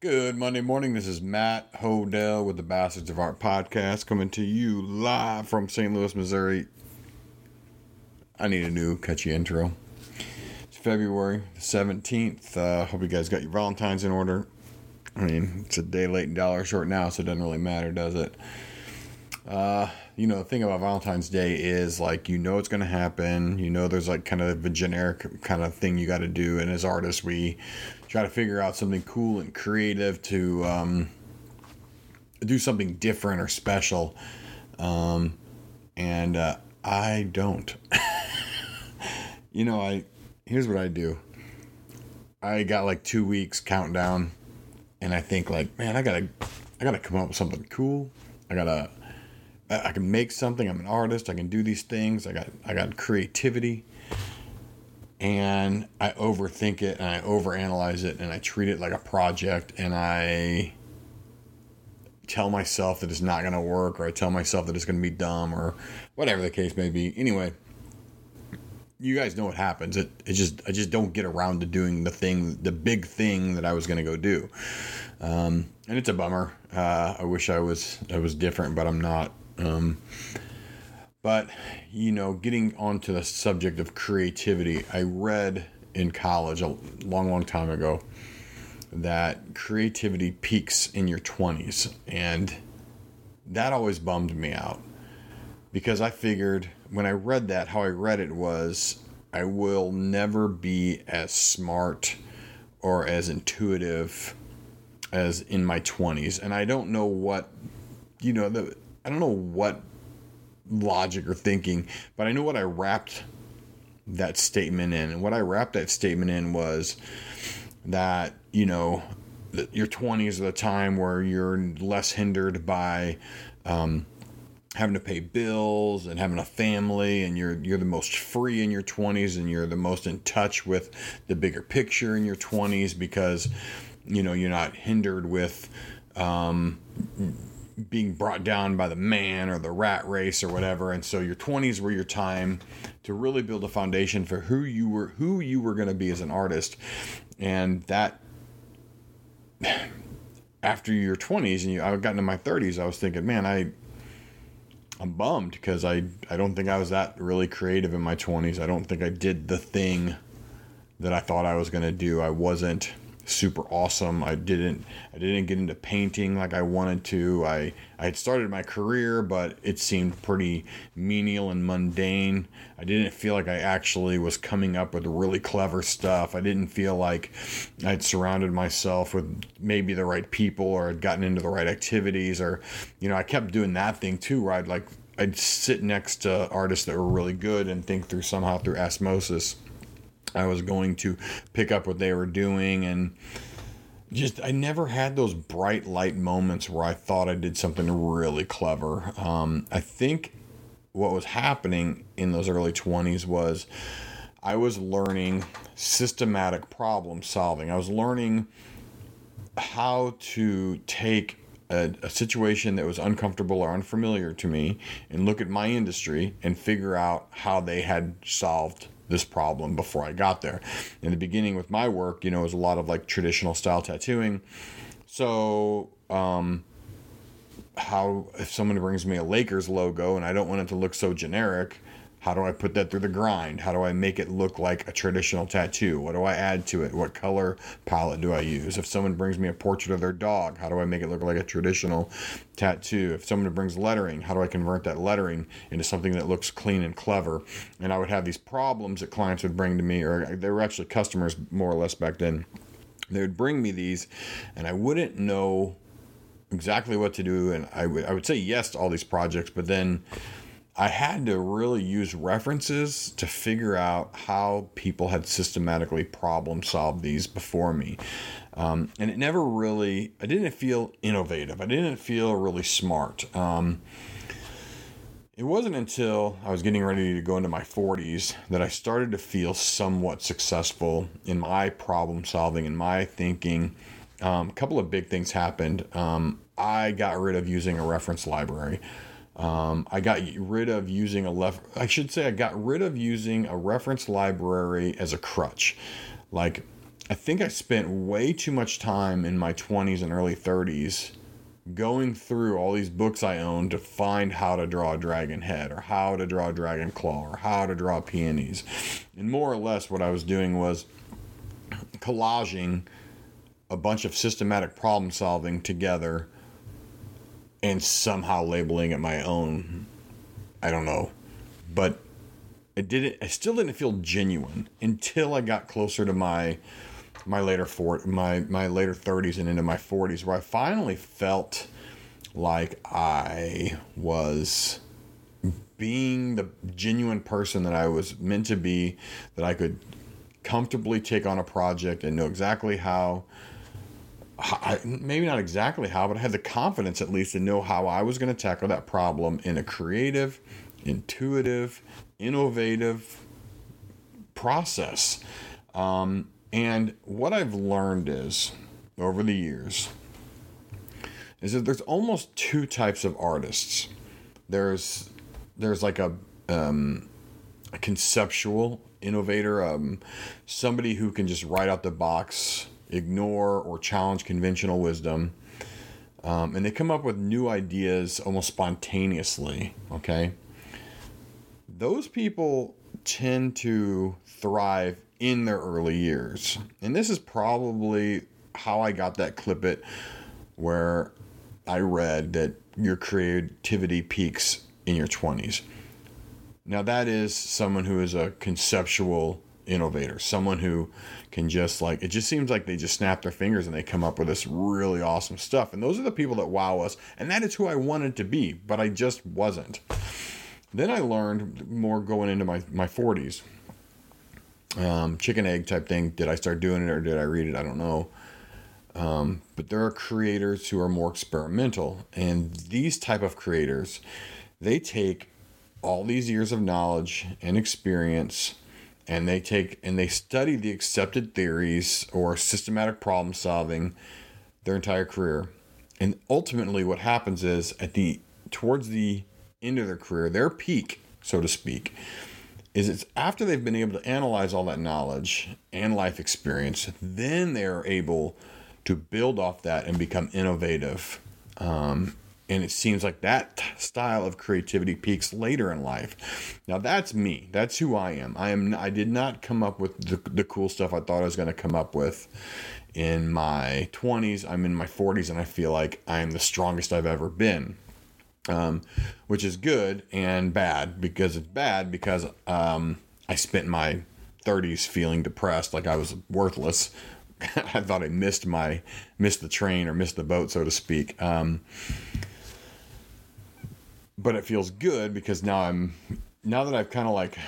Good Monday morning. This is Matt Hodel with the Bastards of Art podcast coming to you live from St. Louis, Missouri. I need a new catchy intro. It's February the 17th. Uh, hope you guys got your Valentine's in order. I mean, it's a day late and dollar short now, so it doesn't really matter, does it? Uh, you know, the thing about Valentine's Day is like, you know, it's going to happen. You know, there's like kind of a generic kind of thing you got to do. And as artists, we try to figure out something cool and creative to um, do something different or special. Um, and uh, I don't. you know, I here's what I do. I got like two weeks countdown, and I think like, man, I gotta, I gotta come up with something cool. I gotta, I can make something. I'm an artist. I can do these things. I got, I got creativity and I overthink it and I overanalyze it and I treat it like a project and I tell myself that it's not going to work or I tell myself that it's going to be dumb or whatever the case may be. Anyway, you guys know what happens. It, it just I just don't get around to doing the thing, the big thing that I was going to go do, um, and it's a bummer. Uh, I wish I was I was different, but I'm not. Um, but, you know, getting onto the subject of creativity, I read in college a long, long time ago that creativity peaks in your 20s. And that always bummed me out because I figured when I read that, how I read it was I will never be as smart or as intuitive as in my 20s. And I don't know what, you know, the, I don't know what logic or thinking, but I know what I wrapped that statement in. And what I wrapped that statement in was that, you know, your 20s are the time where you're less hindered by um, having to pay bills and having a family and you're you're the most free in your 20s and you're the most in touch with the bigger picture in your 20s because you know you're not hindered with um, being brought down by the man or the rat race or whatever. And so your 20s were your time to really build a foundation for who you were who you were going to be as an artist. And that after your 20s and you I got into my 30s I was thinking man I I'm bummed because I I don't think I was that really creative in my 20s I don't think I did the thing that I thought I was going to do. I wasn't super awesome. I didn't I didn't get into painting like I wanted to. I I had started my career, but it seemed pretty menial and mundane. I didn't feel like I actually was coming up with really clever stuff. I didn't feel like I'd surrounded myself with maybe the right people or had gotten into the right activities or you know, I kept doing that thing too where I'd like I'd sit next to artists that were really good and think through somehow through osmosis I was going to pick up what they were doing and just I never had those bright light moments where I thought I did something really clever. Um, I think what was happening in those early 20s was I was learning systematic problem solving. I was learning how to take a, a, situation that was uncomfortable or unfamiliar to me and look at my industry and figure out how they had solved this problem before I got there. In the beginning with my work, you know, it was a lot of like traditional style tattooing. So, um, how if someone brings me a Lakers logo and I don't want it to look so generic, how do I put that through the grind? How do I make it look like a traditional tattoo? What do I add to it? What color palette do I use? If someone brings me a portrait of their dog, how do I make it look like a traditional tattoo? If someone brings lettering, how do I convert that lettering into something that looks clean and clever? And I would have these problems that clients would bring to me, or they were actually customers more or less back then. They would bring me these, and I wouldn't know exactly what to do. And I would, I would say yes to all these projects, but then I had to really use references to figure out how people had systematically problem solved these before me. Um, and it never really, I didn't feel innovative. I didn't feel really smart. Um, it wasn't until I was getting ready to go into my 40s that I started to feel somewhat successful in my problem solving and my thinking. Um, a couple of big things happened. Um, I got rid of using a reference library. Um, I got rid of using a left. I should say I got rid of using a reference library as a crutch. Like I think I spent way too much time in my 20s and early 30s going through all these books I owned to find how to draw a dragon head or how to draw a dragon claw or how to draw peonies. And more or less, what I was doing was collaging a bunch of systematic problem solving together and somehow labeling it my own. I don't know. But it didn't I still didn't feel genuine until I got closer to my my later four, my my later 30s and into my 40s where I finally felt like I was being the genuine person that I was meant to be that I could comfortably take on a project and know exactly how I, maybe not exactly how, but I had the confidence at least to know how I was going to tackle that problem in a creative, intuitive, innovative process. Um, and what I've learned is over the years is that there's almost two types of artists. There's there's like a um, a conceptual innovator, um, somebody who can just write out the box, ignore or challenge conventional wisdom, um, and they come up with new ideas almost spontaneously. Okay, those people tend to thrive in their early years. And this is probably how I got that clip it where I read that your creativity peaks in your 20s. Now, that is someone who is a conceptual innovator, someone who can just like, it just seems like they just snap their fingers and they come up with this really awesome stuff. And those are the people that wow us. And that is who I wanted to be, but I just wasn't. Then I learned more going into my, my 40s um, chicken egg type thing. Did I start doing it or did I read it? I don't know. Um, but there are creators who are more experimental, and these type of creators, they take all these years of knowledge and experience, and they take and they study the accepted theories or systematic problem solving their entire career. And ultimately, what happens is at the towards the end of their career, their peak, so to speak, is it's after they've been able to analyze all that knowledge and life experience, then they are able to build off that and become innovative. Um, and it seems like that style of creativity peaks later in life. Now that's me. That's who I am. I am. I did not come up with the, the cool stuff I thought I was going to come up with in my 20s. I'm in my 40s, and I feel like I am the strongest I've ever been um, which is good and bad because it's bad because um, I spent my 30s feeling depressed, like I was worthless. I thought I missed my missed the train or missed the boat, so to speak. Um, but it feels good because now I'm now that I've kind of like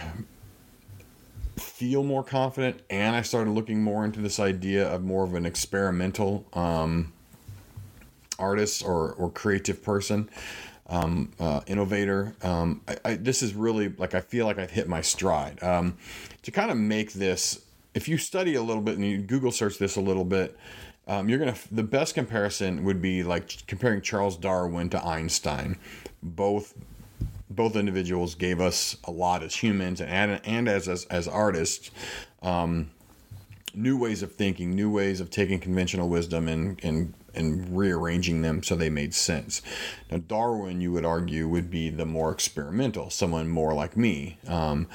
feel more confident and I started looking more into this idea of more of an experimental um, artist or, or creative person um, uh, innovator. Um, I, I, this is really like I feel like I've hit my stride. Um, to kind of make this, if you study a little bit and you Google search this a little bit, um, you're gonna. The best comparison would be like comparing Charles Darwin to Einstein. Both both individuals gave us a lot as humans and and as as, as artists. Um, new ways of thinking, new ways of taking conventional wisdom and, and and rearranging them so they made sense. Now, Darwin, you would argue, would be the more experimental, someone more like me. Um,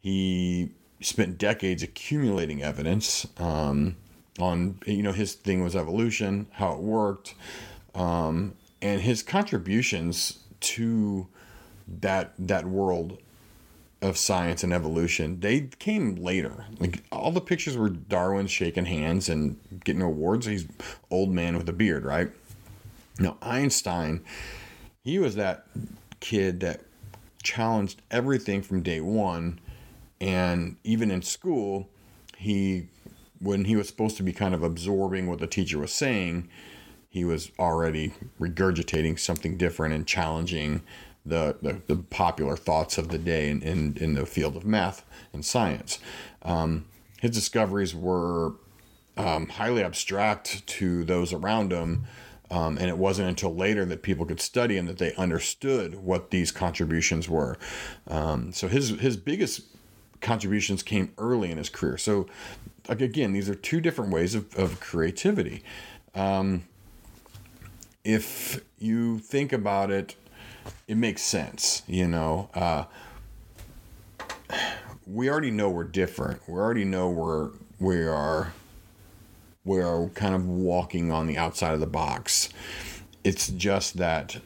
he spent decades accumulating evidence um, on, you know, his thing was evolution, how it worked, um, and his contributions to that that world of science and evolution, they came later. Like all the pictures were Darwin shaking hands and getting awards. He's old man with a beard, right? Now Einstein, he was that kid that challenged everything from day one, and even in school, he when he was supposed to be kind of absorbing what the teacher was saying, he was already regurgitating something different and challenging the, the, the, popular thoughts of the day in, in, in the field of math and science. Um, his discoveries were um, highly abstract to those around him. Um, and it wasn't until later that people could study and that they understood what these contributions were. Um, so his his biggest contributions came early in his career. So, again, these are two different ways of, of creativity. Um, if you think about it, it makes sense, you know. Uh, we already know we're different. We already know we're we are we are kind of walking on the outside of the box. It's just that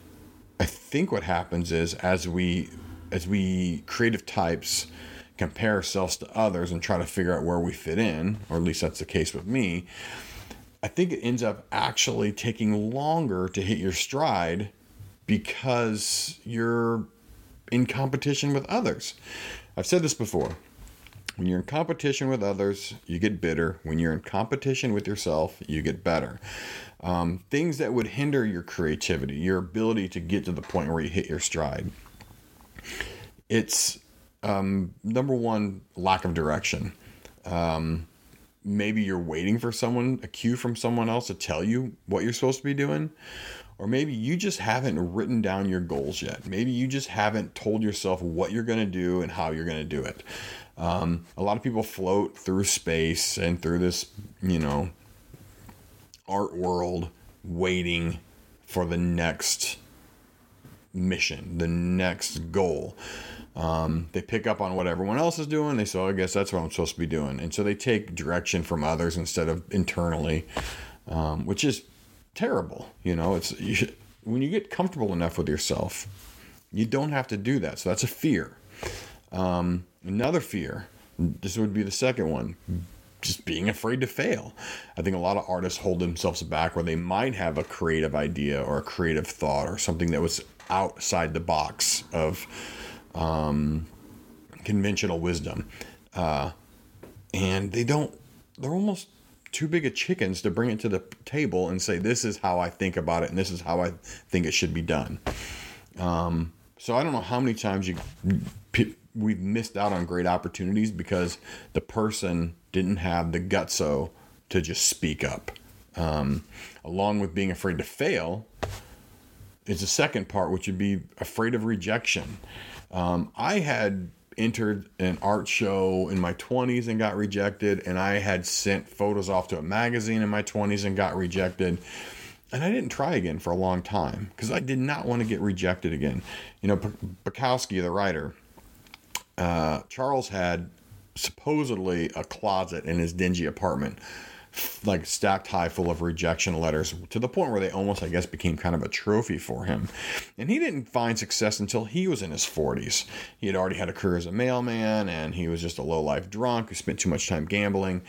I think what happens is as we as we creative types compare ourselves to others and try to figure out where we fit in, or at least that's the case with me, I think it ends up actually taking longer to hit your stride because you're in competition with others. I've said this before. When you're in competition with others, you get bitter. When you're in competition with yourself, you get better. Um, things that would hinder your creativity, your ability to get to the point where you hit your stride. It's um, number one, lack of direction. Um, maybe you're waiting for someone, a cue from someone else to tell you what you're supposed to be doing. Or maybe you just haven't written down your goals yet. Maybe you just haven't told yourself what you're going to do and how you're going to do it. Um, a lot of people float through space and through this, you know, art world waiting for the next mission, the next goal. Um, they pick up on what everyone else is doing. They say, oh, I guess that's what I'm supposed to be doing. And so they take direction from others instead of internally, um, which is terrible. You know, it's you should, when you get comfortable enough with yourself, you don't have to do that. So that's a fear. Um, another fear, this would be the second one, just being afraid to fail. I think a lot of artists hold themselves back where they might have a creative idea or a creative thought or something that was outside the box of um, conventional wisdom. Uh, and they don't, they're almost too big of chickens to bring it to the table and say, this is how I think about it and this is how I think it should be done. Um, so I don't know how many times you we've missed out on great opportunities because the person didn't have the gutso to just speak up. Um, along with being afraid to fail, is the second part, which would be afraid of rejection. Um, I had entered an art show in my 20s and got rejected, and I had sent photos off to a magazine in my 20s and got rejected. And I didn't try again for a long time because I did not want to get rejected again. You know, Bukowski, the writer, uh, Charles had supposedly a closet in his dingy apartment like stacked high full of rejection letters to the point where they almost, I guess, became kind of a trophy for him. And he didn't find success until he was in his 40s. He had already had a career as a mailman and he was just a low life drunk who spent too much time gambling.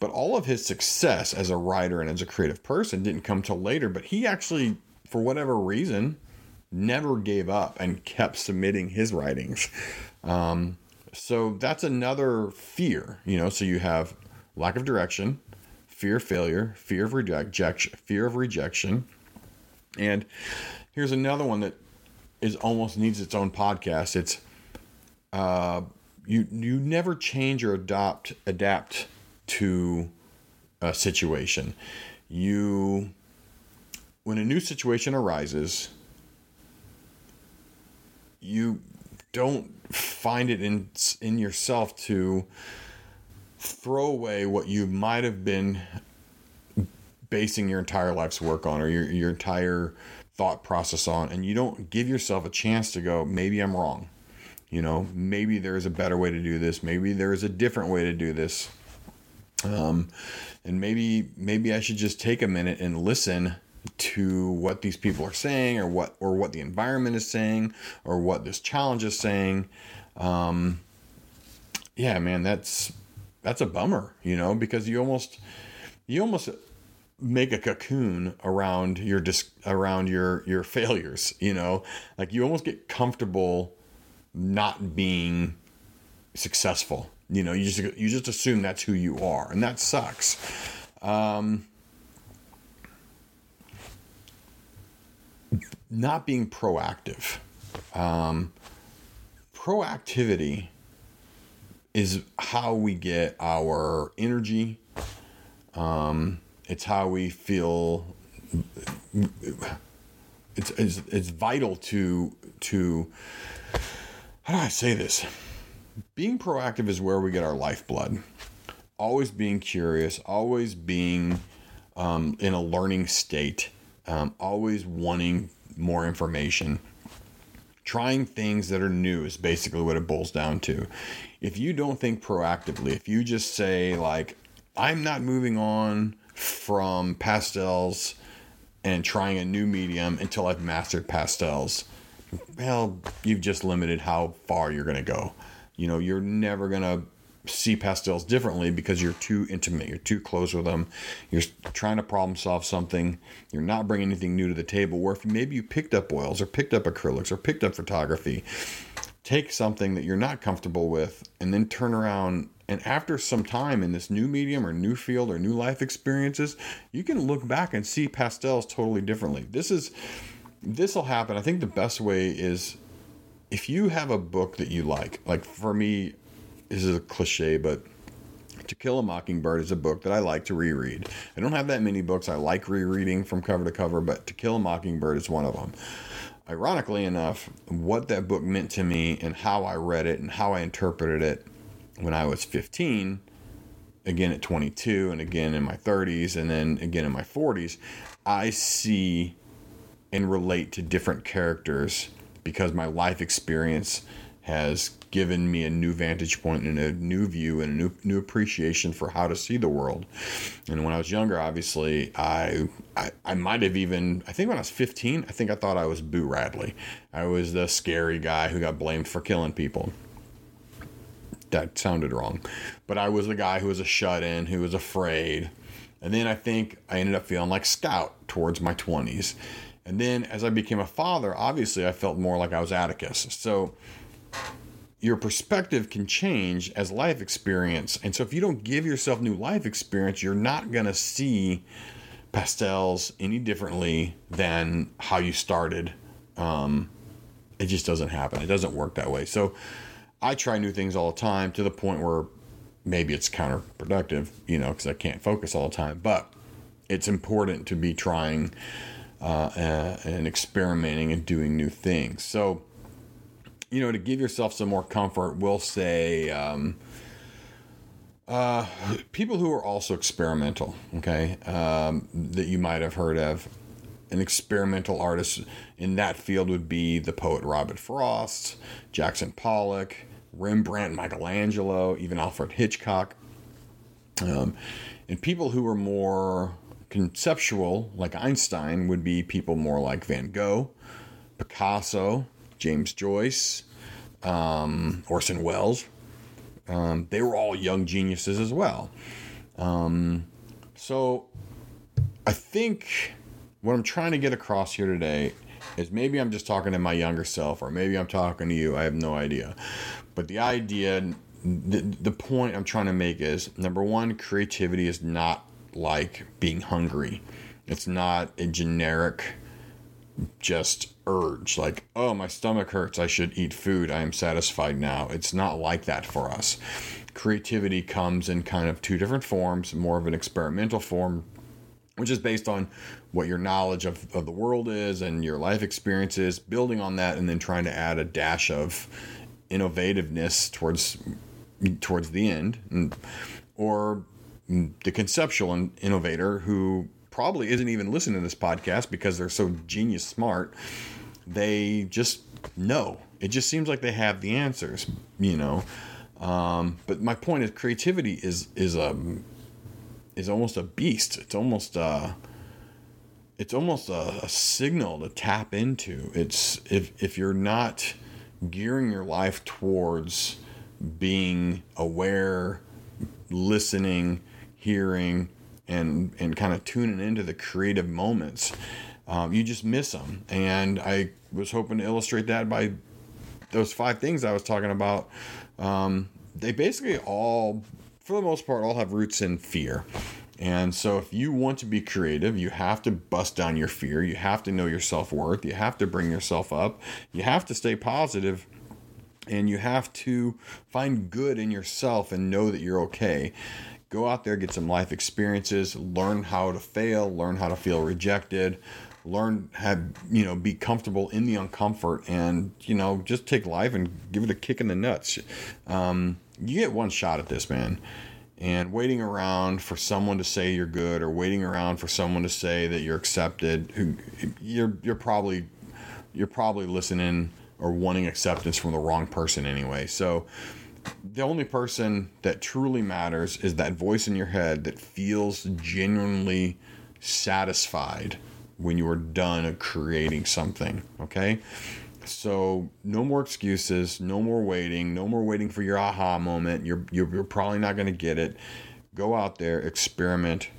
But all of his success as a writer and as a creative person didn't come till later. But he actually, for whatever reason, never gave up and kept submitting his writings. Um, so that's another fear, you know. So you have lack of direction, fear of failure, fear of rejection, fear of rejection. And here's another one that is almost needs its own podcast. It's uh, you you never change or adopt adapt to a situation. You when a new situation arises, you don't find it in in yourself to throw away what you might have been basing your entire life's work on or your, your entire thought process on and you don't give yourself a chance to go maybe i'm wrong. You know maybe there's a better way to do this. Maybe there is a different way to do this. Um, and maybe maybe i should just take a minute and listen to what these people are saying or what or what the environment is saying or what this challenge is saying. Um, yeah man that's that's a bummer, you know, because you almost you almost make a cocoon around your dis- around your your failures, you know? Like you almost get comfortable not being successful. You know, you just you just assume that's who you are, and that sucks. Um, not being proactive. Um, proactivity is how we get our energy. Um, it's how we feel. It's, it's it's vital to to how do I say this? being proactive is where we get our lifeblood. Always being curious, always being um, in a learning state, um, always wanting more information. Trying things that are new is basically what it boils down to. If you don't think proactively, if you just say, like, I'm not moving on from pastels and trying a new medium until I've mastered pastels, well, you've just limited how far you're going to go. You know, you're never going to see pastels differently because you're too intimate, you're too close with them, you're trying to problem solve something, you're not bringing anything new to the table. Where if maybe you picked up oils or picked up acrylics or picked up photography, take something that you're not comfortable with and then turn around and after some time in this new medium or new field or new life experiences, you can look back and see pastels totally differently. This is this will happen. I think the best way is if you have a book that you like. Like for me, this is a cliche, but To Kill a Mockingbird is a book that I like to reread. I don't have that many books I like rereading from cover to cover, but To Kill a Mockingbird is one of them. Ironically enough, what that book meant to me and how I read it and how I interpreted it when I was 15, again at 22, and again in my 30s, and then again in my 40s, I see and relate to different characters because my life experience has given me a new vantage point and a new view and a new new appreciation for how to see the world. And when I was younger, obviously, I I, I might have even I think when I was 15, I think I thought I was Boo Radley. I was the scary guy who got blamed for killing people. That sounded wrong. But I was the guy who was a shut-in, who was afraid. And then I think I ended up feeling like Scout towards my 20s. And then as I became a father, obviously I felt more like I was Atticus. So your perspective can change as life experience. And so if you don't give yourself new life experience, you're not going to see pastels any differently than how you started. Um, it just doesn't happen. It doesn't work that way. So I try new things all the time to the point where maybe it's counterproductive, you know, because I can't focus all the time. But it's important to be trying uh, and experimenting and doing new things. So, you know, to give yourself some more comfort, we'll say um, uh, people who are also experimental, okay, um, that you might have heard of. An experimental artist in that field would be the poet Robert Frost, Jackson Pollock, Rembrandt, Michelangelo, even Alfred Hitchcock. Um, and people who are more conceptual, like Einstein, would be people more like Van Gogh, Picasso, James Joyce, um, Orson Welles. Um, they were all young geniuses as well. Um, so I think what I'm trying to get across here today is maybe I'm just talking to my younger self, or maybe I'm talking to you. I have no idea. But the idea, the, the point I'm trying to make is number one, creativity is not like being hungry. It's not a generic just urge like, oh, my stomach hurts, I should eat food, I am satisfied now. It's not like that for us. Creativity comes in kind of two different forms, more of an experimental form, which is based on what your knowledge of, of the world is and your life experiences, building on that, and then trying to add a dash of innovativeness towards towards the end. Or the conceptual innovator who probably isn't even listening to this podcast because they're so genius smart. They just know. It just seems like they have the answers, you know. Um, but my point is, creativity is is a is almost a beast. It's almost a it's almost a, a signal to tap into. It's if if you're not gearing your life towards being aware, listening, hearing and and kind of tuning into the creative moments um, you just miss them and i was hoping to illustrate that by those five things i was talking about. Um, they basically all for the most part all have roots in fear. And so if you want to be creative you have to bust down your fear. You have to know your self-worth. You have to bring yourself up. You have to stay positive. And you have to find good in yourself and know that you're okay Go out there, get some life experiences, learn how to fail, learn how to feel rejected, learn have you know be comfortable in the uncomfort and you know just take life and give it a kick in the nuts. Um, you get one shot at this man. And waiting around for someone to say you're good or waiting around for someone to say that you're accepted you're you're probably you're probably listening or wanting acceptance from the wrong person anyway. So the only person that truly matters is that voice in your head that feels genuinely satisfied when you are done creating something. Okay? So no more excuses, no more waiting, no more waiting for your aha moment. You're you're, you're probably not going to get it. Go out there, experiment,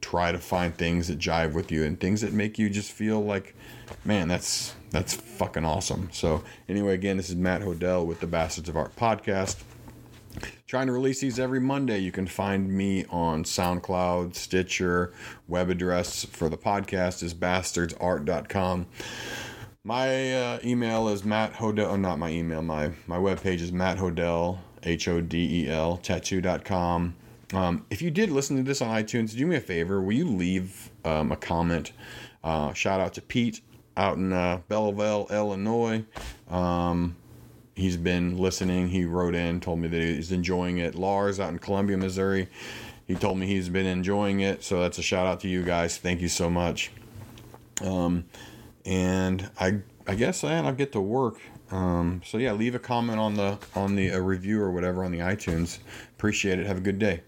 try to find things that jive with you and things that make you just feel like, man, that's that's fucking awesome. So anyway, again, this is Matt Hodel with the Bastards of Art podcast. Trying to release these every Monday. You can find me on SoundCloud, Stitcher, web address for the podcast is bastardsart.com. My uh, email is Matt Hodel, oh, not my email, my, my webpage is Matt Hodel, H O D E L, tattoo.com. Um, if you did listen to this on iTunes, do me a favor. Will you leave um, a comment? Uh, shout out to Pete out in uh, Belleville, Illinois. Um, he's been listening. He wrote in, told me that he's enjoying it. Lars out in Columbia, Missouri, he told me he's been enjoying it. So that's a shout out to you guys. Thank you so much. Um, and I I guess and I'll get to work. Um, so yeah, leave a comment on the on the a review or whatever on the iTunes. Appreciate it. Have a good day.